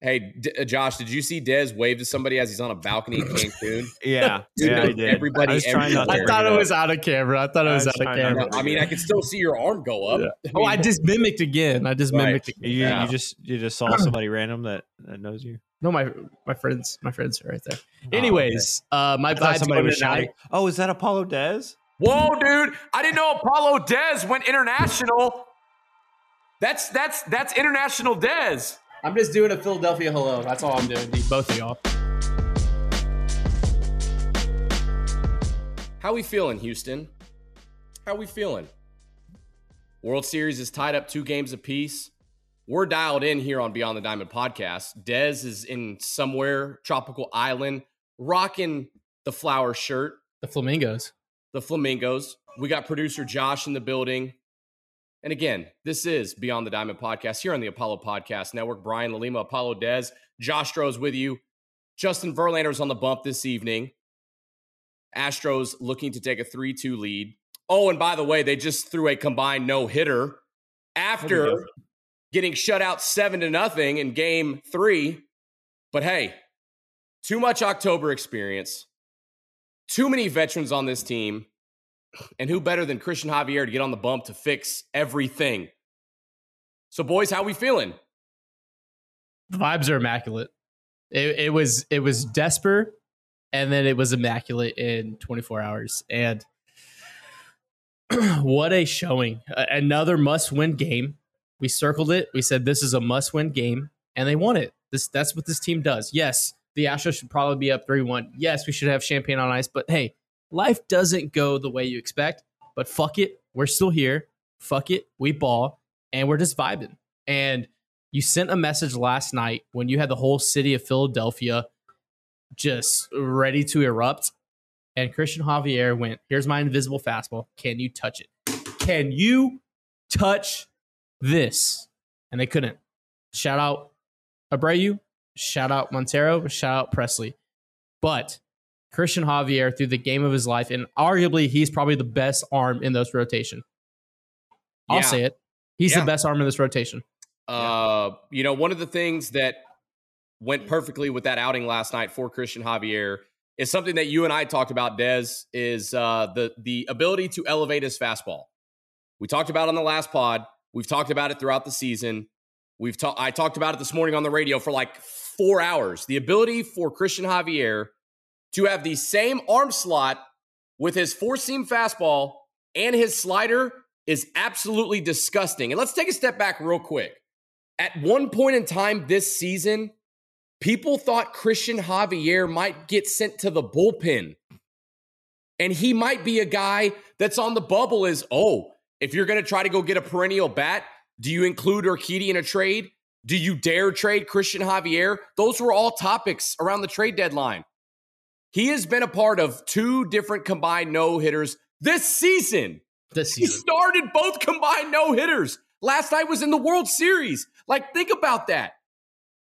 Hey, D- uh, Josh, did you see Dez wave to somebody as he's on a balcony in Cancun? Yeah, Dude, yeah, I did. everybody- I was trying not to I thought it was out of camera. I thought it was was out of trying not camera. I mean, I can still see your arm go up. Yeah. Oh, I just mimicked again. I just Right. mimicked again. You, Yeah. you just you just saw somebody random that, that knows you. No, my my friends, my friends are right there. Oh, Anyways, uh, my I thought somebody was tonight- shouting. Oh, is that Apollo Dez? Whoa, dude! I didn't know Apollo Dez went international. That's that's that's international Dez. I'm just doing a Philadelphia hello. That's all I'm doing. to Both of y'all. How we feeling, Houston? How we feeling? World Series is tied up two games apiece. We're dialed in here on Beyond the Diamond podcast. Dez is in somewhere tropical island, rocking the flower shirt, The flamingos. the flamingos. We got producer Josh in the building. And again, this is Beyond the Diamond podcast here on the Apollo Podcast Network. Brian LaLima, Apollo Dez, Josh Stroh's with you. Justin Verlander's on the bump this evening. Astros looking to take a 3 2 lead. Oh, and by the way, they just threw a combined no hitter after getting shut out 7 to nothing in game three. But hey, too much October experience, too many veterans on this team. And who better than Cristian Javier to get on the bump to fix everything? So, boys, how we feeling? The vibes are immaculate. It, it was it was desperate, and then it was immaculate in 24 hours. And what a showing! Another must-win game. We circled it. We said this is a must-win game, and they won it. This that's what this team does. Yes, the Astros should probably be up three-one. Yes, we should have champagne on ice. But hey, life doesn't go the way you expect. But fuck it, we're still here. Fuck it, we ball, and we're just vibing. And you sent a message last night when you had the whole city of Philadelphia just ready to erupt. And Cristian Javier went, Here's my invisible fastball. Can you touch it? Can you touch this? And they couldn't. Shout out Abreu, shout out Montero, shout out Pressly. But Cristian Javier through the game of his life, and arguably he's probably the best arm in this rotation. I'll Yeah. say it. He's Yeah. the best arm in this rotation. Uh, you know, one of the things that went perfectly with that outing last night for Cristian Javier is something that you and I talked about, Dez, is uh, the the ability to elevate his fastball. We talked about it on the last pod. We've talked about it throughout the season. We've talked. I talked about it this morning on the radio for like four hours. The ability for Cristian Javier to have the same arm slot with his four seam fastball and his slider is absolutely disgusting. And let's take a step back real quick. At one point in time this season, people thought Cristian Javier might get sent to the bullpen. And he might be a guy that's on the bubble is, oh, if you're going to try to go get a perennial bat, do you include Urquidy in a trade? Do you dare trade Cristian Javier? Those were all topics around the trade deadline. He has been a part of two different combined no hitters this season. This He started both combined no hitters. Last night was in the World Series. Like, think about that.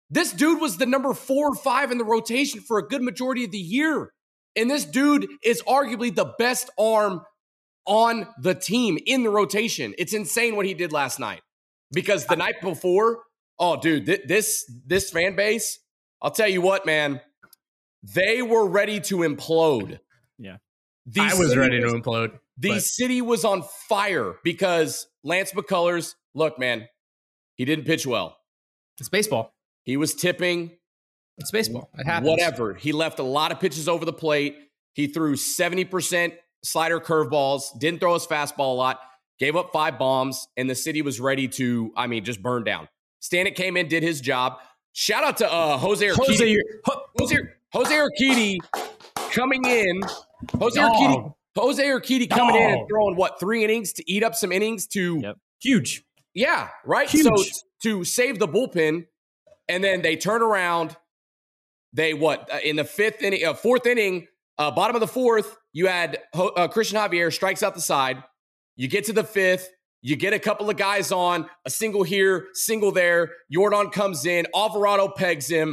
This dude was the number four or five in the rotation for a good majority of the year. And this dude is arguably the best arm on the team in the rotation. It's insane what he did last night. Because the night before, oh, dude, th- this this fan base, I'll tell you what, man, they were ready to implode. Yeah. The I was city ready to implode. the But- city was on fire because Lance McCullers, look, man, he didn't pitch well. It's baseball. He was tipping, It's baseball. It happens. whatever. He left a lot of pitches over the plate. He threw 70% slider curveballs, didn't throw his fastball a lot, gave up five bombs, and the city was ready to, I mean, just burn down. Stanek came in, did his job. Shout out to uh, Jose Urquidy. Jose, you're- Jose, Jose Urquidy coming in. Jose Dog. Urquidy, Jose Urquidy coming in and throwing what three innings to eat up some innings to Yep. huge. yeah right Huge. so to save the bullpen and then they turn around they what uh, in the fifth inning uh, fourth inning uh, bottom of the fourth you had uh, Cristian Javier strikes out the side you get to the fifth you get a couple of guys on a single here single there Jordan comes in Alvarado pegs him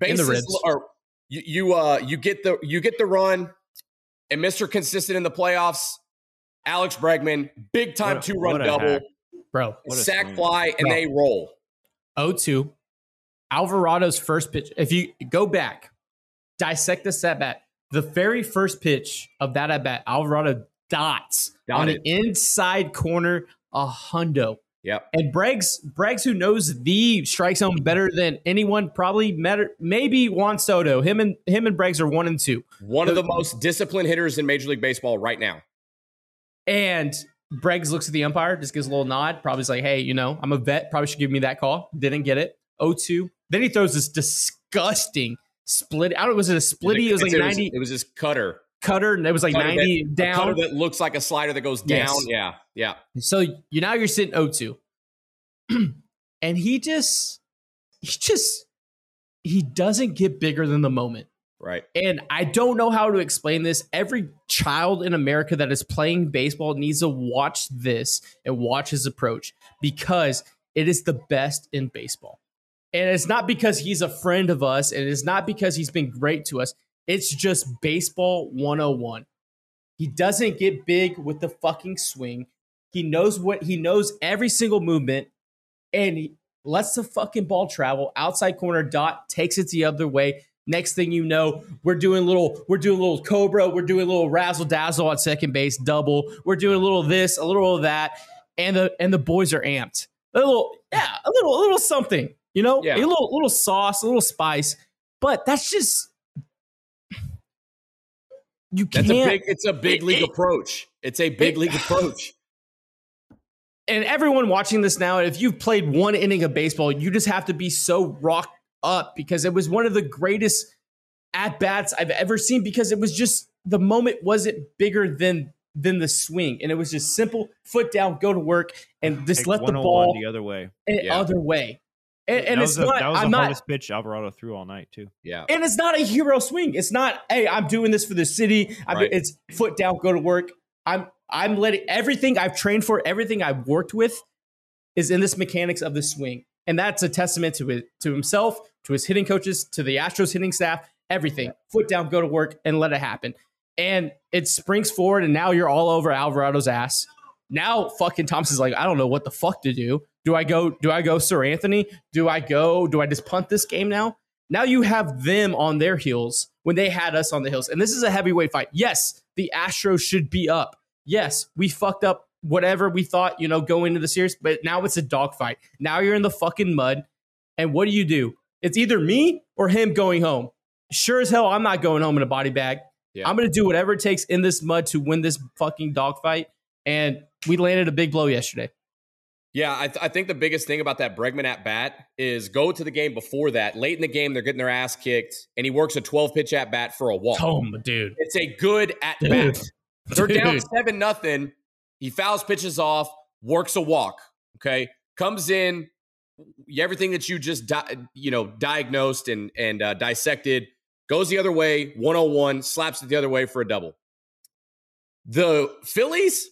In the bases ribs. or you you uh you get the you get the run and Mr. Consistent in the playoffs Alex Bregman big time two run double hack. Bro, sack fly and Bro. they roll 0-2. Alvarado's first pitch, if you go back, dissect this at bat, the very first pitch of that at bat, Alvarado dots on Dotted. the inside corner, a hundo. Yep. And Breggs, Breggs, who knows the strike zone better than anyone, probably maybe Juan Soto. Him and him and Breggs are one and two. One of the most disciplined hitters in Major League Baseball right now. And Breggs looks at the umpire, just gives a little nod. Probably is like, hey, you know, I'm a vet. Probably should give me that call. Didn't get it. 0-2. Then he throws this disgusting split. I don't know, was it a splitty? It was like It 90 It was his cutter. Cutter, and it was like Cutter 90 that, down. that looks like a slider that goes down. Yes. Yeah. Yeah. So you now you're sitting 0-2. and he just he just he doesn't get bigger than the moment. Right. And I don't know how to explain this. Every child in America that is playing baseball needs to watch this and watch his approach because it is the best in baseball. And it's not because he's a friend of us and it's not because he's been great to us. It's just baseball 101. He doesn't get big with the fucking swing. He knows what he knows every single movement. And he lets the fucking ball travel outside corner dot takes it the other way. Next thing you know we're doing little we're doing a little cobra we're doing a little razzle dazzle on second base double. We're doing a little this a little of that. And the and the boys are amped. A little yeah a little a little something you know? Yeah. a little little sauce a little spice. But that's just you can't a big it's a big it- league it- approach. It's a big it- league approach. and everyone watching this now, if you've played one inning of baseball, you just have to be so rocked up because it was one of the greatest at bats I've ever seen because it was just the moment wasn't bigger than than the swing and it was just simple foot down go to work and just Take let the 101 ball the other way. the Yeah. other way and, and it's was, the, not that was i'm the not hardest pitch Alvarado threw all night too. Yeah. and it's not a hero swing. It's not, hey, I'm doing this for the city. Right. It's foot down, go to work. I'm I'm letting everything I've trained for, everything I've worked with, is in this mechanics of the swing, and that's a testament to it, to himself, to his hitting coaches, to the Astros hitting staff, everything. Foot down, go to work, and let it happen. And it springs forward, and now you're all over Alvarado's ass. Now fucking Thomson's like, I don't know what the fuck to do. Do I go? Do I go Seranthony? Do I go? Do I just punt this game now? Now you have them on their heels when they had us on the heels. And this is a heavyweight fight. Yes, the Astros should be up. Yes, we fucked up whatever we thought, you know, going into the series, but now it's a dogfight. Now you're in the fucking mud. And what do you do? It's either me or him going home. Sure as hell, I'm not going home in a body bag. Yeah. I'm going to do whatever it takes in this mud to win this fucking dogfight. And we landed a big blow yesterday. Yeah, I, th- I think the biggest thing about that Bregman at bat is go to the game before that. Late in the game, they're getting their ass kicked, and he works a 12 pitch at bat for a walk. Home, dude. It's a good at bat. They're down seven nothing. He fouls pitches off, works a walk. Okay, comes in, everything that you just di- you know diagnosed and and uh, dissected goes the other way. One hundred one slaps it the other way for a double. The Phillies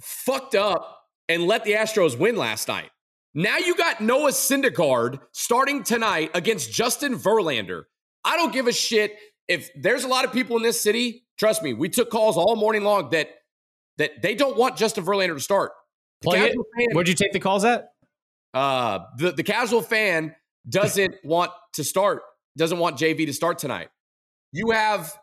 fucked up and let the Astros win last night. Now you got Noah Syndergaard starting tonight against Justin Verlander. I don't give a shit if there's a lot of people in this city. Trust me, we took calls all morning long that that they don't want Justin Verlander to start. Play it. fan- Where'd you take the calls at? uh, the, the casual fan doesn't want to start, doesn't want JV to start tonight. You have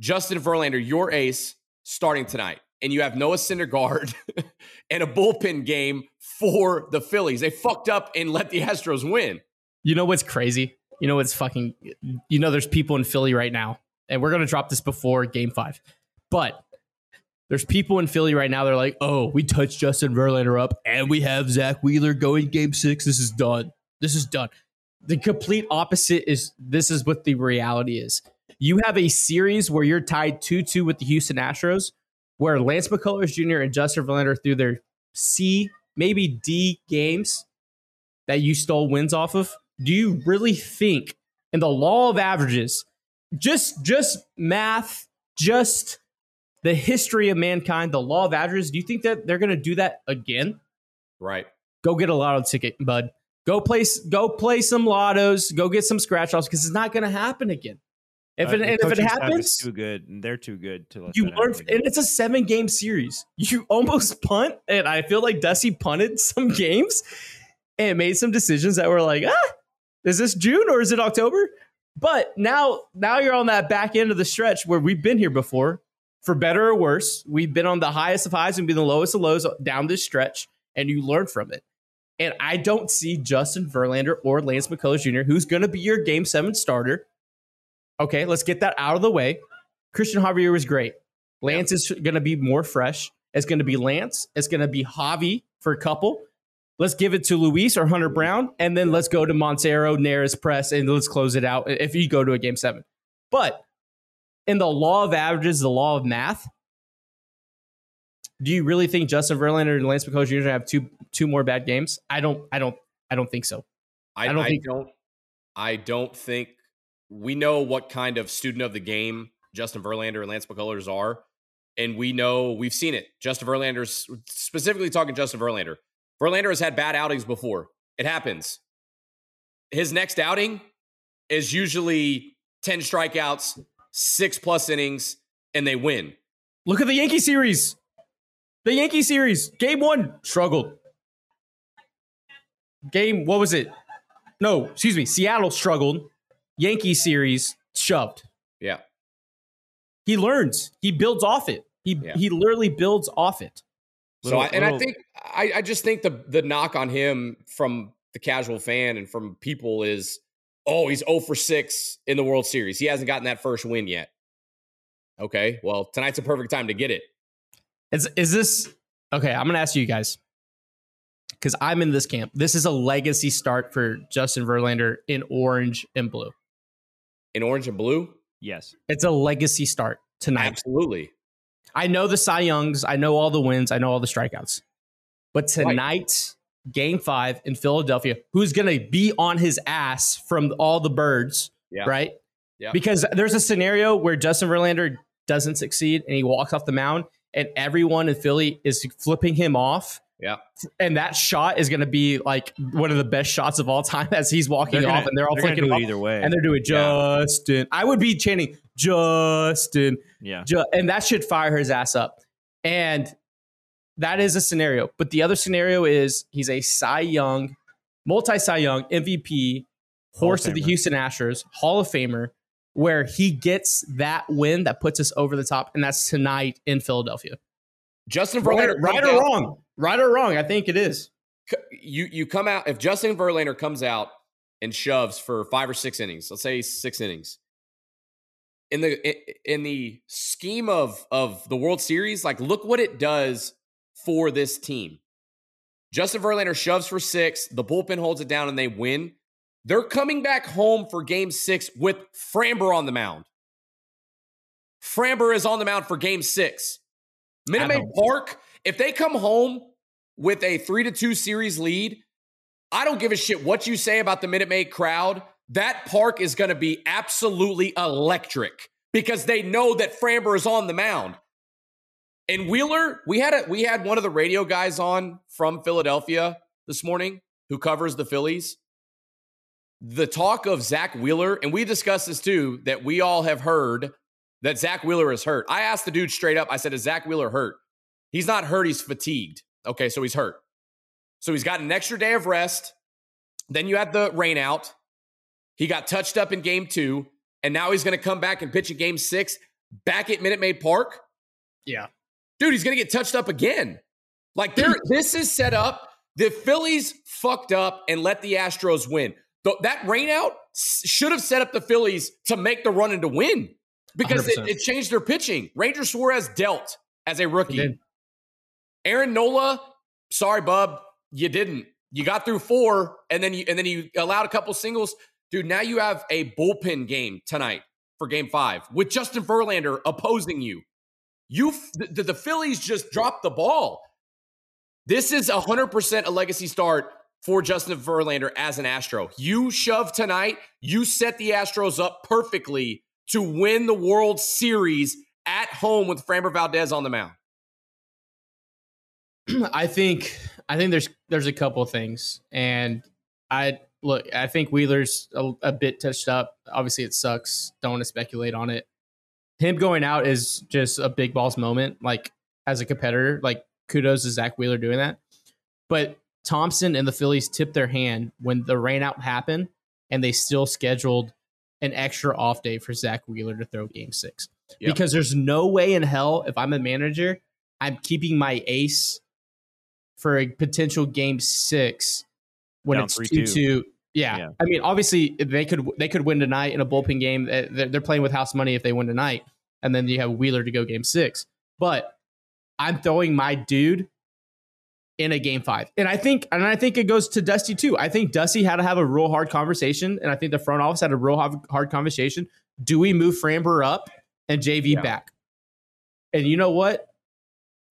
Justin Verlander, your ace, starting tonight, and you have Noah Syndergaard and a bullpen game for the Phillies. They fucked up and let the Astros win. You know what's crazy? You know what's fucking. You know, there's people in Philly right now, and we're gonna drop this before Game Five, but there's people in Philly right now. They're like, "Oh, we touched Justin Verlander up, and we have Zack Wheeler going Game Six. This is done. This is done." The complete opposite is this is what the reality is. You have a series where you're tied two two with the Houston Astros, where Lance McCullers Jr. and Justin Verlander through their C maybe D games that you stole wins off of? Do you really think in the law of averages, just just math, just the history of mankind, the law of averages, do you think that they're going to do that again? Right. Go get a lotto ticket, bud. Go play go play some lottos, go get some scratch offs because it's not going to happen again. If Uh, it, the and if it coaching staff is happens, too good, and they're too good to let you learn, and it's a seven game series. You almost punt, and I feel like Dusty punted some games and made some decisions that were like, ah, Is this June or is it October? But now, now you're on that back end of the stretch where we've been here before, for better or worse. We've been on the highest of highs and been the lowest of lows down this stretch, and you learn from it. And I don't see Justin Verlander or Lance McCullers Jr., who's going to be your game seven starter. Okay, let's get that out of the way. Cristian Javier was great. Lance is going to be more fresh. It's going to be Lance. It's going to be Javi for a couple. Let's give it to Luis or Hunter Brown, and then let's go to Montero, Neris, Press, and let's close it out if you go to a game seven. But in the law of averages, the law of math, do you really think Justin Verlander and Lance McCullers Jr. have two two more bad games? I don't. I don't. I don't think so. I, I don't I think- don't. I don't think we know what kind of student of the game Justin Verlander and Lance McCullers are, and we know we've seen it. Justin Verlander's specifically talking Justin Verlander. Verlander has had bad outings before. It happens. His next outing is usually ten strikeouts, six plus innings, and they win. Look at the Yankee series. The Yankee series, game one, struggled. Game, what was it? No, excuse me. Seattle struggled. Yankee series shoved. Yeah. He learns. He builds off it. He Yeah. he literally builds off it. So, I, Little- and I think I, I just think the the knock on him from the casual fan and from people is, oh, he's 0 for 6 in the World Series. He hasn't gotten that first win yet. Okay, well, tonight's a perfect time to get it. Is is this okay? I'm gonna ask you guys because I'm in this camp. This is a legacy start for Justin Verlander in orange and blue. In orange and blue, Yes. It's a legacy start tonight. absolutely. I know the Cy Youngs. I know all the wins. I know all the strikeouts. But Right. tonight, game five in Philadelphia, who's going to be on his ass from all the birds, Yeah. right? Yeah. Because there's a scenario where Justin Verlander doesn't succeed and he walks off the mound, and everyone in Philly is flipping him off. Yeah. And that shot is going to be like one of the best shots of all time as he's walking They're off, and they're all they're flicking off. either way. And they're doing Yeah. Justin. I would be chanting Justin. yeah. Ju- and that should fire his ass up. And that is a scenario. But the other scenario is he's a Cy Young, multi Cy Young MVP, horse of of the Houston Astros, Hall of Famer, where he gets that win that puts us over the top, and that's tonight in Philadelphia. Justin Right, Verlander, right comes or out- wrong? Right or wrong? I think it is. You you come out if Justin Verlander comes out and shoves for five or six innings. Let's say six innings. In the in the scheme of of the World Series, like look what it does for this team. Justin Verlander shoves for six. The bullpen holds it down and they win. They're coming back home for game six with Framber on the mound. Framber is on the mound for game six. Minute Maid Park, if they come home with a three to two series lead, I don't give a shit what you say about the Minute Maid crowd. That park is going to be absolutely electric because they know that Framber is on the mound. And Wheeler, we had a we had one of the radio guys on from Philadelphia this morning who covers the Phillies. The talk of Zack Wheeler, and we discussed this too, that we all have heard that Zack Wheeler is hurt. I asked the dude straight up. I said, "Is Zack Wheeler hurt?" He's not hurt. He's fatigued. Okay, so he's hurt. So he's got an extra day of rest. Then you had the rain out. He got touched up in game two, and now he's going to come back and pitch in game six back at Minute Maid Park. Yeah. Dude, he's going to get touched up again. Like there, this is set up. The Phillies fucked up and let the Astros win. Th- that rain out s- should have set up the Phillies to make the run and to win because it, it changed their pitching. Ranger Suarez dealt as a rookie. Aaron Nola, sorry, bub, you didn't. You got through four, and then you and then you allowed a couple singles. Dude, now you have a bullpen game tonight for game five with Justin Verlander opposing you. You the, the Phillies just dropped the ball. This is 100% a legacy start for Justin Verlander as an Astro. You shove tonight, you set the Astros up perfectly to win the World Series at home with Framber Valdez on the mound. I think I think there's there's a couple of things, and I look. I think Wheeler's a, a bit touched up. Obviously, it sucks. Don't want to speculate on it. Him going out is just a big balls moment. Like as a competitor, like kudos to Zack Wheeler doing that. But Thomson and the Phillies tipped their hand when the rainout happened. and they still scheduled an extra off day for Zack Wheeler to throw game six. Yep. Because there's no way in hell, if I'm a manager, I'm keeping my ace for a potential game six when Down it's 3-2. two two. Yeah. Yeah. I mean, obviously they could they could win tonight in a bullpen game. They're playing with house money if they win tonight, and then you have Wheeler to go game six. But I'm throwing my dude in a game five, and I think and I think it goes to Dusty too. I think Dusty had to have a real hard conversation, and I think the front office had a real hard, conversation. Do we move Framber up and JV Yeah. back? And you know what?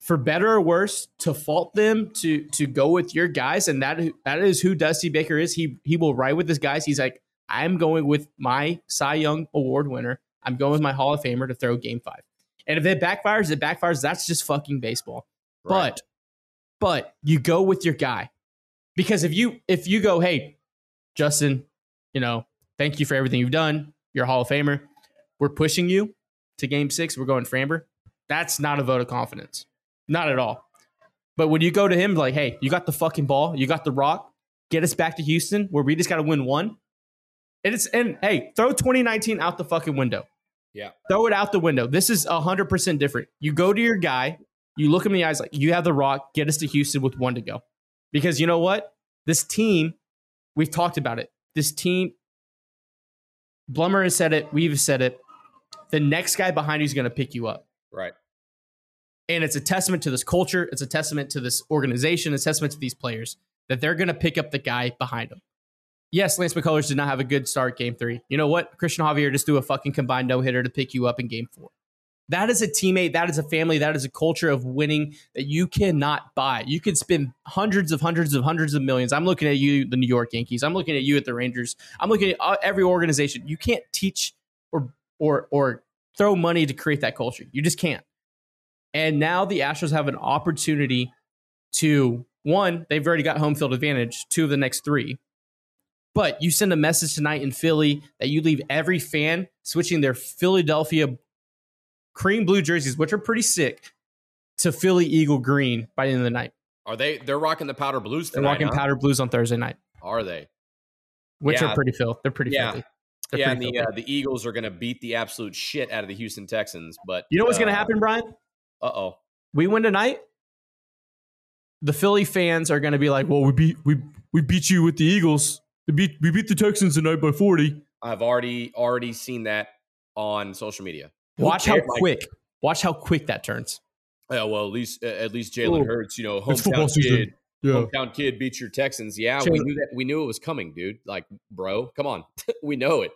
For better or worse, to fault them to to go with your guys, and that that is who Dusty Baker is. He he will ride with his guys. He's like, I'm going with my Cy Young Award winner. I'm going with my Hall of Famer to throw game five. And if it backfires, it backfires. That's just fucking baseball. Right. But but you go with your guy. Because if you if you go, hey, Justin, you know, thank you for everything you've done. You're a Hall of Famer. We're pushing you to game six. We're going Framber. That's not a vote of confidence. Not at all. But when you go to him, like, hey, you got the fucking ball, you got the rock, get us back to Houston where we just got to win one. And it's and hey, throw 2019 out the fucking window. Yeah. Throw it out the window. This is 100% different. You go to your guy, you look him in the eyes like, you have the rock, get us to Houston with one to go. Because you know what? This team, we've talked about it. This team, Blummer has said it, we've said it. The next guy behind you is going to pick you up. Right. And it's a testament to this culture. It's a testament to this organization. It's a testament to these players that they're going to pick up the guy behind them. Yes, Lance McCullers did not have a good start game three. You know what? Cristian Javier just threw a fucking combined no hitter to pick you up in game four. That is a teammate. That is a family. That is a culture of winning that you cannot buy. You can spend hundreds of hundreds of hundreds of millions. I'm looking at you, the New York Yankees. I'm looking at you at the Rangers. I'm looking at uh, every organization. You can't teach or or or throw money to create that culture. You just can't. And now the Astros have an opportunity to one, they've already got home field advantage, two of the next three. But you send a message tonight in Philly that you leave every fan switching their Philadelphia cream blue jerseys, which are pretty sick, to Philly Eagle green by the end of the night. Are they? They're rocking the powder blues They're rocking huh? powder blues on Thursday night, Are they? which Yeah. are pretty filthy. They're pretty Yeah. filthy. They're yeah, and pretty the uh, the Eagles are going to beat the absolute shit out of the Houston Texans. But you know what's going to happen, Brian? Uh oh. we win tonight, the Philly fans are going to be like, "Well, we beat we we beat you with the Eagles. We beat we beat the Texans tonight by 40." I've already already seen that on social media. Who Watch how cares? Like, quick. Watch how quick that turns. Yeah, well, at least at least Jalen Oh, Hurts, you know, it's football hometown season. kid, hometown kid beats your Texans. Yeah, we knew that. We knew it was coming, dude. Like, bro, come on, we know it.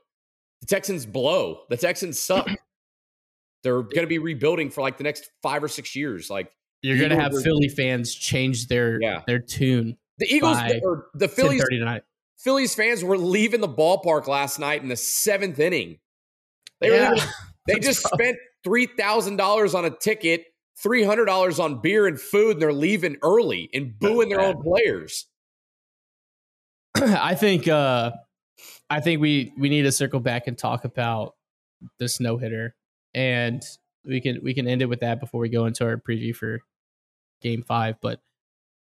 The Texans blow. The Texans suck. They're going to be rebuilding for like the next five or six years. Like You're going to have Philly fans change their Yeah. their tune. the Eagles By or the Phillies 10:30 tonight. Phillies fans were leaving the ballpark last night in the seventh inning. They Yeah. were, they just spent three thousand dollars on a ticket, three hundred dollars on beer and food, and they're leaving early and booing their own players. I think uh I think we we need to circle back and talk about this no hitter, and we can we can end it with that before we go into our preview for Game Five. But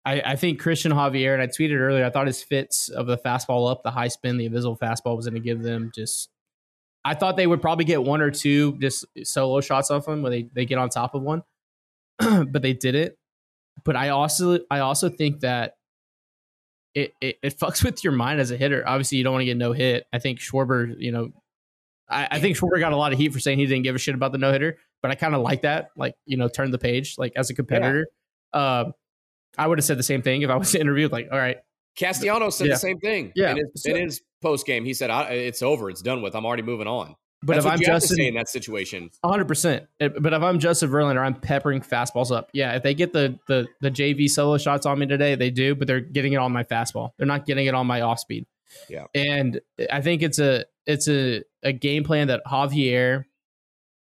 I, I think Cristian Javier, and I tweeted earlier, I thought his fits of the fastball up, the high spin, the invisible fastball was going to give them just. I thought they would probably get one or two just solo shots off him when they, they get on top of one, but they didn't. But I also I also think that it, it it fucks with your mind as a hitter. Obviously, you don't want to get no hit. I think Schwarber, you know, I, I think Schwarber got a lot of heat for saying he didn't give a shit about the no hitter, but I kind of like that. Like, you know, turn the page. Like as a competitor, um, I would have said the same thing if I was interviewed. Like, all right, Castellanos said Yeah. the same thing. Yeah. in his, So- his post game, he said, I, "It's over. It's done with. I'm already moving on." but That's if I'm Justin, in that situation. hundred percent. Eh, but if I'm Justin Verlander, I'm peppering fastballs up. Yeah, if they get the the the JV solo shots on me today, they do, but they're getting it on my fastball. They're not getting it on my off speed. Yeah. and I think it's a it's a a game plan that Javier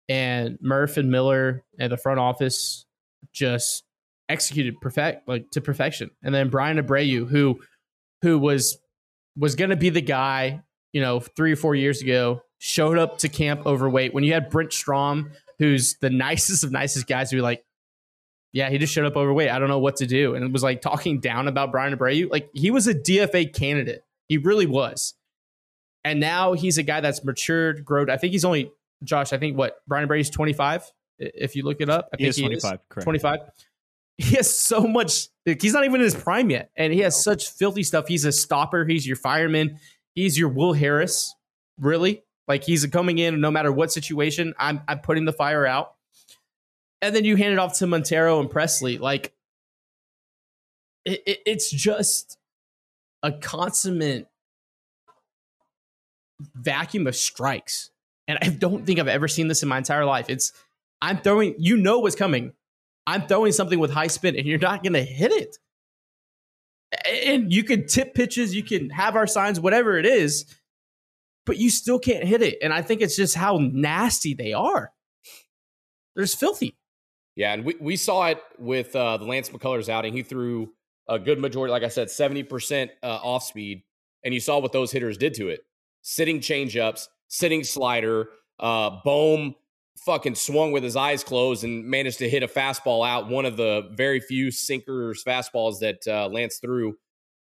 and Murph and Miller and the front office just executed perfect like to perfection. And then Bryan Abreu, who who was was going to be the guy, you know, three or four years ago, showed up to camp overweight. When you had Brent Strom, who's the nicest of nicest guys, who were like, yeah, he just showed up overweight. I don't know what to do, and it was like talking down about Bryan Abreu. Like he was a DFA candidate. He really was. And now he's a guy that's matured, grown. I think he's only Josh. I think what Brian Brady's twenty five. If you look it up, I He think is he 25, correct. 25. He has so much. like, he's not even in his prime yet, and he has such filthy stuff. He's a stopper. He's your fireman. He's your Will Harris. Really, like he's coming in no matter what situation. I'm I'm putting the fire out, and then you hand it off to Montero and Pressly. Like it, it, it's just a consummate vacuum of strikes, and I don't think I've ever seen this in my entire life. It's I'm throwing. You know what's coming. I'm throwing something with high spin and you're not going to hit it. And you can tip pitches, you can have our signs, whatever it is, but you still can't hit it. And I think it's just how nasty they are. They're just filthy. Yeah, and we, we saw it with uh, the Lance McCullers outing. He threw a good majority, like I said, 70% uh, off speed. And you saw what those hitters did to it. Sitting changeups, sitting slider, uh, Bohm fucking swung with his eyes closed and managed to hit a fastball out, one of the very few sinkers fastballs that uh, Lance threw.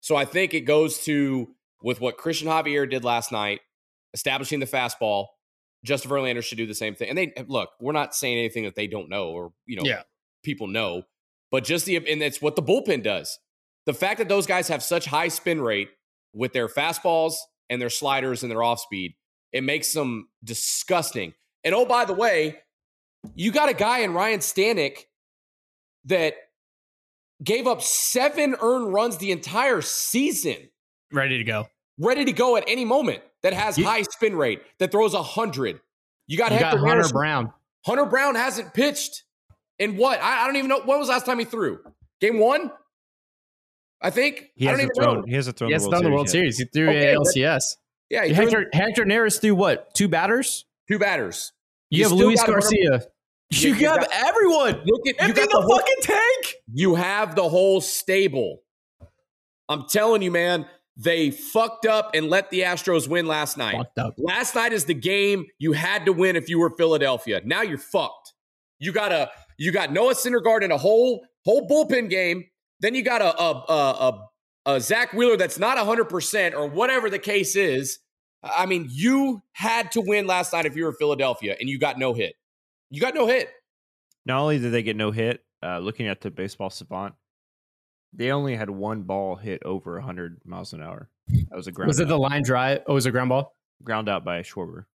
So I think it goes to with what Cristian Javier did last night, establishing the fastball. Justin Verlander should do the same thing. And they look, we're not saying anything that they don't know or you know Yeah. people know, but just the and it's what the bullpen does. The fact that those guys have such high spin rate with their fastballs and their sliders and their off speed, it makes them disgusting. And oh, by the way, you got a guy in Ryne Stanek that gave up seven earned runs the entire season, Ready to go. ready to go at any moment. That has You- high spin rate, that throws a hundred. You got You Hector got Hunter Neris- Brown. Hunter Brown hasn't pitched in what? I, I don't even know. When was the last time he threw? Game one? I think. He I don't hasn't even thrown. know. He hasn't thrown. Yes, the done the World World Series. Series. He threw Okay, a but- LCS. Yeah, he threw Hector, Hector Neris threw what? Two batters? Two batters. You You have Luis Garcia. You- You, have got- everyone. Look at you got the, the whole, fucking tank. you have the whole stable. I'm telling you, man, they fucked up and let the Astros win last night. Fucked up. Last night is the game you had to win if you were Philadelphia. Now you're fucked. You got a you got Noah Syndergaard in a whole whole bullpen game. Then you got a a a, a, a Zack Wheeler that's not hundred percent or whatever the case is. I mean, you had to win last night if you were Philadelphia, and you got no hit. You got no hit. Not only did they get no hit, uh, looking at the baseball savant, they only had one ball hit over 100 miles an hour. That was a ground Was it out, the line drive? Oh, was it a ground ball? ground out by Schwarber.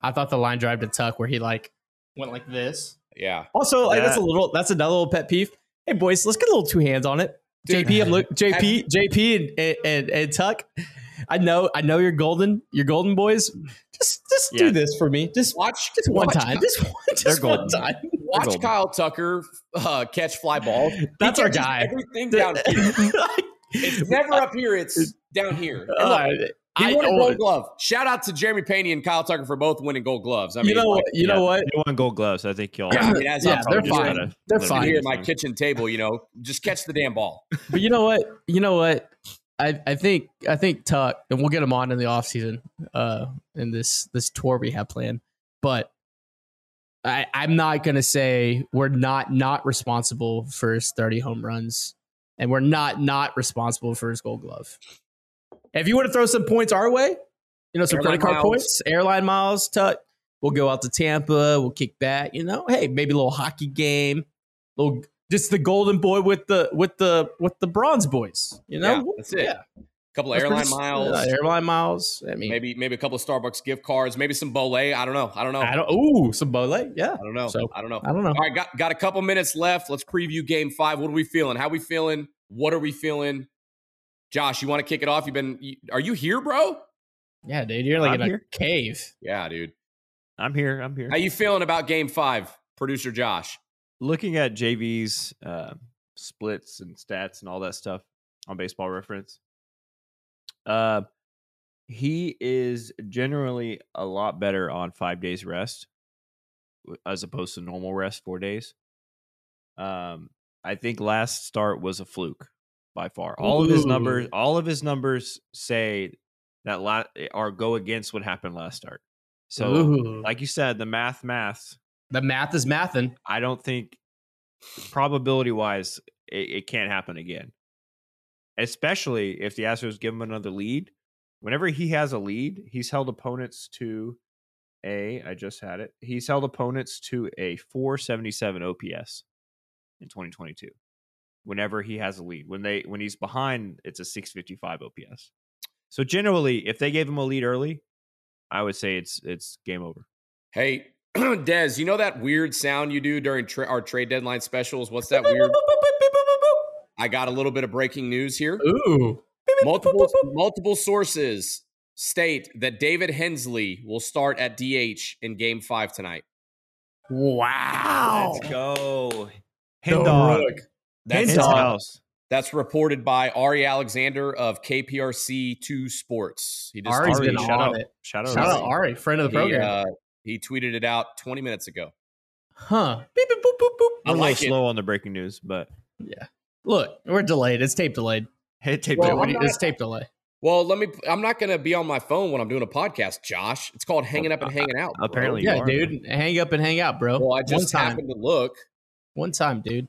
I thought the line drive to Tuck where he like went like this. Yeah, Also, like, that's a little that's another little pet peeve. Hey boys, let's get a little two hands on it. Dude, JP, I'm look JP, JP and, and, and Tuck. I know, I know you're golden. You're golden boys. Just just do this for me. Just watch just one watch- time. Just just They're one golden. time. Watch. Kyle Tucker uh, catch fly ball. That's our guy. Everything down here. It's never up here. It's down here. Look, Uh, he I- won a Gold Glove. Shout out to Jeremy Peña and Kyle Tucker for both winning Gold Gloves. I mean, you know, like, you know Yeah, what? They won gold gloves. I think y'all. I mean, Yeah, they're fine. gotta They're fine. Here at my kitchen table, you know, just catch the damn ball. But you know what? You know what? I, I think I think Tuck, and we'll get him on in the offseason, uh, in this this tour we have planned. But I, I'm not gonna say we're not not responsible for his 30 home runs, and we're not not responsible for his Gold Glove. If you want to throw some points our way, you know, some Airline credit card miles. points, airline miles, Tuck. We'll go out to Tampa. We'll kick back. You know, hey, maybe a little hockey game, little just the golden boy with the with the with the bronze boys. You know, Yeah, that's it. Yeah. couple of That's airline pretty- miles, yeah, airline miles. I mean, maybe maybe a couple of Starbucks gift cards, maybe some Bole. I don't know. I don't know. I don't. Ooh, some bole. Yeah, I don't know. So- I don't know. I don't know. All right, got got a couple minutes left. Let's preview Game Five. What are we feeling? How are we feeling? What are we feeling? Josh, you want to kick it off? You've been. You, are you here, bro? Yeah, dude, you're like I'm in a here. cave. Yeah, dude. I'm here. I'm here. How you feeling about Game Five, producer Josh? Looking at JV's uh, splits and stats and all that stuff on Baseball Reference, uh, he is generally a lot better on five days rest as opposed to normal rest four days. Um, I think last start was a fluke by far. All of his numbers, all of his numbers say that la- or go against what happened last start. So, Ooh. like you said, the math, math. the math is mathing. I don't think probability wise it, it can't happen again. Especially if the Astros give him another lead whenever he has a lead, he's held opponents to a. I just had it. He's held opponents to a 477 OPS in 2022. Whenever he has a lead, when they when he's behind, it's a 655 OPS. So generally, if they gave him a lead early, I would say it's it's game over. Hey, Dez, you know that weird sound you do during tra- our trade deadline specials? What's that weird? I got a little bit of breaking news here. Ooh. Multiple multiple sources state that David Hensley will start at DH in Game Five tonight. Wow. Let's go. The dog. Rook. That's, Hen Hen's dog. house. that's reported by Ari Alexander of KPRC Two Sports. He just Ari's Ari, been shout on out. it. Shout out. Shout out Ari. Ari, friend of the he, program. uh, he tweeted it out 20 minutes ago. huh. Beep, beep, boop, boop, boop. I We're a like little it. slow on the breaking news, but Yeah. Look, we're delayed. It's tape delayed. hey, tape Well, delay. Not- it's tape delay. Well, let me. I'm not going to be on my phone when I'm doing a podcast, Josh. It's called hanging up and hanging out. bro. Apparently you Yeah, are. dude. Hang up and hang out, bro. Well, I One just time. happened to look. One time, dude.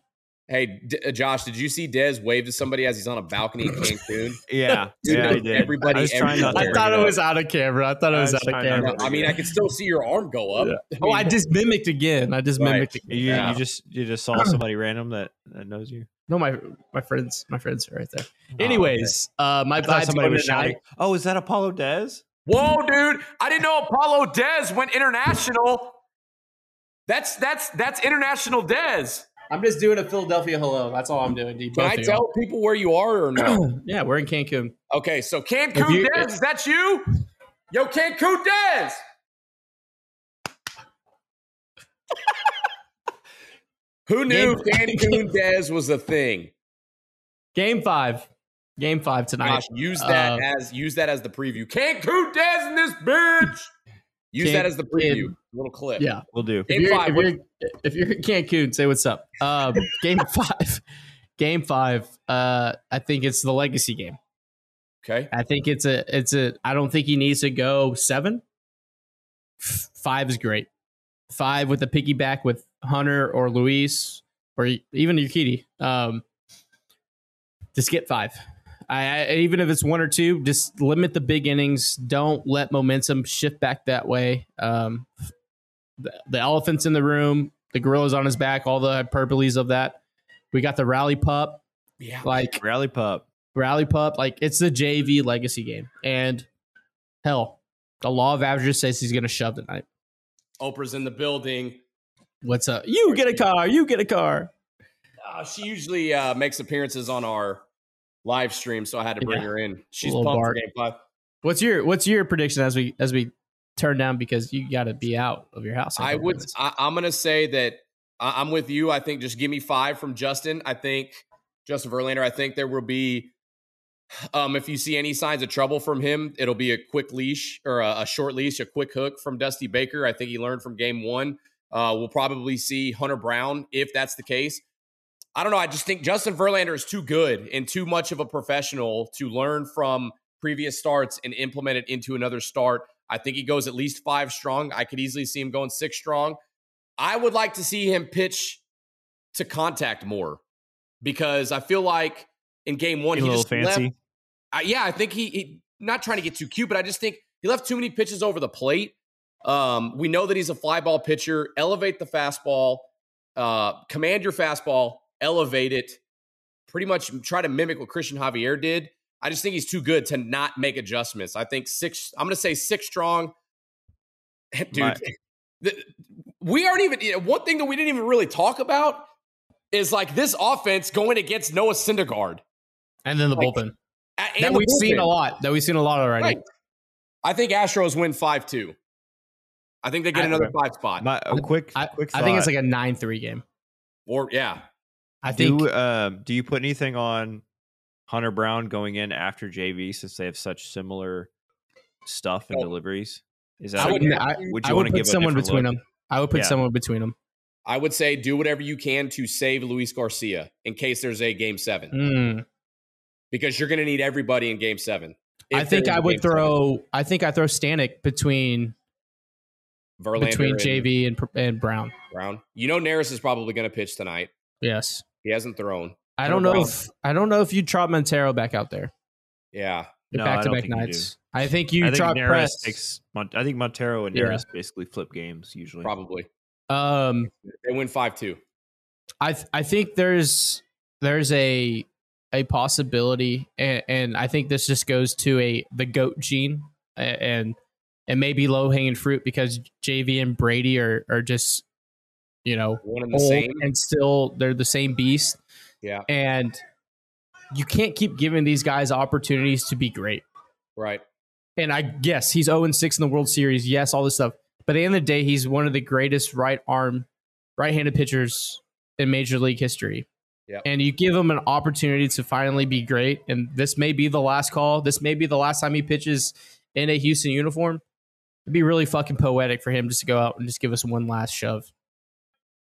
Hey, D- uh, Josh, did you see Dez wave to somebody as he's on a balcony in Cancun? Yeah, Dude, yeah, I did. everybody I was trying not to I thought it up. was out of camera. I thought it was was out of camera. I mean, I could still see your arm go up. I Oh, I just mimicked again. I just Right. mimicked again. You, Yeah. you just you just saw somebody random that, that knows you. No, my my friends, my friends are right there. Oh, okay. Anyways, uh, my I somebody was shouting. Oh, is that Apollo Dez? Whoa, dude! I didn't know Apollo Dez went international. That's that's that's international Dez. I'm just doing a Philadelphia hello. That's all I'm doing. D. Can I tell people where you are or no? yeah, we're in Cancun. okay, so Cancun you- Dez, is that you? Yo, Cancun Dez. Who knew Game- Cancun Dez was a thing? Game five. Game five tonight. Gosh, use that Uh, as use that as the preview. Cancun Dez in this bitch. Use that as the preview. can- Little clip. Yeah. We'll do. If Game you're, five, if, you're, if you're in Cancun, say what's up. Um, game five. Game five. Uh, I think it's the legacy game. Okay. I think it's a it's a I don't think he needs to go seven. F- Five is great. Five with the piggyback with Hunter or Luis or even Urquidy. Um, just get five. I, I even if it's one or two, just limit the big innings. Don't let momentum shift back that way. Um, the, the elephants in the room, the gorillas on his back, all the hyperboles of that. We got the rally pup, Yeah. like Rally pup. Rally Pup, like it's the JV legacy game. And hell, the law of averages says he's gonna shove tonight. Oprah's in the building. What's up? You get a car, you get a car. Uh, she usually uh, makes appearances on our live stream, so I had to bring Yeah. her in. She's pumped for game five. What's your what's your prediction as we as we turn down because you gotta be out of your house? I would. I, I'm going to say that I, I'm with you. I think just give me five from Justin. I think Justin Verlander. I think there will be. Um, if you see any signs of trouble from him, it'll be a quick leash or a, a short leash, a quick hook from Dusty Baker. I think he learned from game one. Uh, we'll probably see Hunter Brown if that's the case. I don't know. I just think Justin Verlander is too good and too much of a professional to learn from previous starts and implement it into another start. I think he goes at least five strong. I could easily see him going six strong. I would like to see him pitch to contact more because I feel like in game one a he little just fancy. left. Uh, yeah, I think he, he not trying to get too cute, but I just think he left too many pitches over the plate. Um, we know that he's a fly ball pitcher. Elevate the fastball, uh, command your fastball, elevate it. Pretty much try to mimic what Cristian Javier did. I just think he's too good to not make adjustments. I think six. I'm going to say six strong. Dude, My- the- we aren't even. you know, one thing that we didn't even really talk about is like this offense going against Noah Syndergaard. and then the like, bullpen. A- That and the we've seen a lot. That we've seen a lot already. Right. I think Astros win five two. I think they get I- another five spot. My a quick I, quick. I think it's like a nine three game. or yeah, I think Do um, do you put anything on Hunter Brown going in after JV since they have such similar stuff and deliveries? Is I that would- I, would I you would to put give someone different between look? them. I would put Yeah. someone between them. I would say do whatever you can to save Luis Garcia in case there's a game seven Mm. because you're going to need everybody in game seven. I think there is I a would game seven. throw. I think I throw Stanek between Verlander between JV and and Brown. Brown. You know, Neris is probably going to pitch tonight. Yes. He hasn't thrown. I don't know Brown. if I don't know if you trot Montero back out there. Yeah, No, I back to back think you do. nights. I think you I think try press. takes. I think Montero and Yeah. Neris basically flip games usually. Probably um, they win five two. I th- I think there's there's a a possibility, and, and I think this just goes to a the goat gene, and and maybe low hanging fruit because JV and Brady are are just you know One and the old same. and still they're the same beast, Yeah, and you can't keep giving these guys opportunities to be great. right. And I guess he's 0 6 in the World Series. Yes, all this stuff. But at the end of the day, he's one of the greatest right arm, right handed pitchers in Major League history. Yep. And you give him an opportunity to finally be great. And this may be the last call. This may be the last time he pitches in a Houston uniform. It'd be really fucking poetic for him just to go out and just give us one last shove.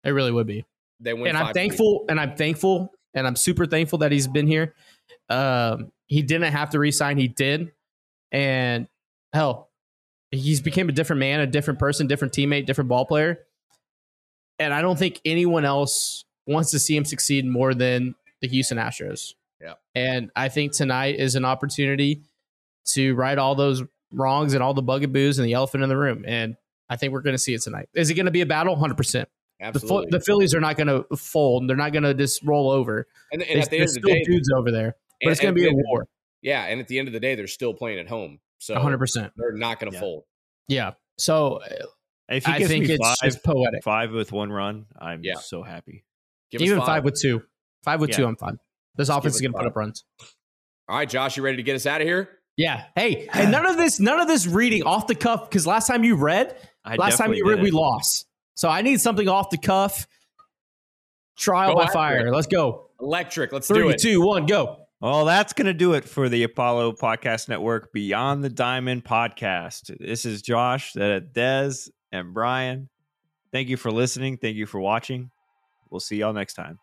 It really would be They win. and I'm 5-2. thankful, and I'm thankful, and I'm super thankful that he's been here. Um, he didn't have to resign, he did, and hell, he's became a different man, a different person, different teammate, different ball player. And I don't think anyone else wants to see him succeed more than the Houston Astros. Yeah. And I think tonight is an opportunity to right all those wrongs and all the bugaboos and the elephant in the room. And I think we're going to see it tonight. Is it going to be a battle? 100%. The, Absolutely. the Phillies are not going to fold. They're not going to just roll over. and, and at the end There's of the still day, dudes over there, but and- it's going to be a war. Yeah, and at the end of the day, they're still playing at home, so 100%. they're not going to Yeah. fold. Yeah. So If he I gives think me it's five, just poetic. five with one run, I'm Yeah. so happy. Give Even five. with two. Five with Yeah. two, I'm fine. This Just offense is going to put up runs. All right, Josh, you ready to get us out of here? Yeah. Hey, and none of this, none of this reading off the cuff, because last time you read, I last time definitely you read, did we lost. So I need something off the cuff. Trial Go by fire. it. Let's go. Electric. Let's do it. two, one, go. Well, that's going to do it for the Apollo Podcast Network Beyond the Diamond podcast. This is Josh, that Dez, and Brian. Thank you for listening. Thank you for watching. We'll see y'all next time.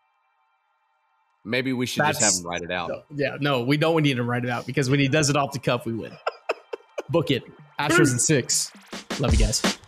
Maybe we should just have him write it out. No, yeah, no, we don't need to write it out because when he does it off the cuff, we win. Book it. Astros and six. Love you guys.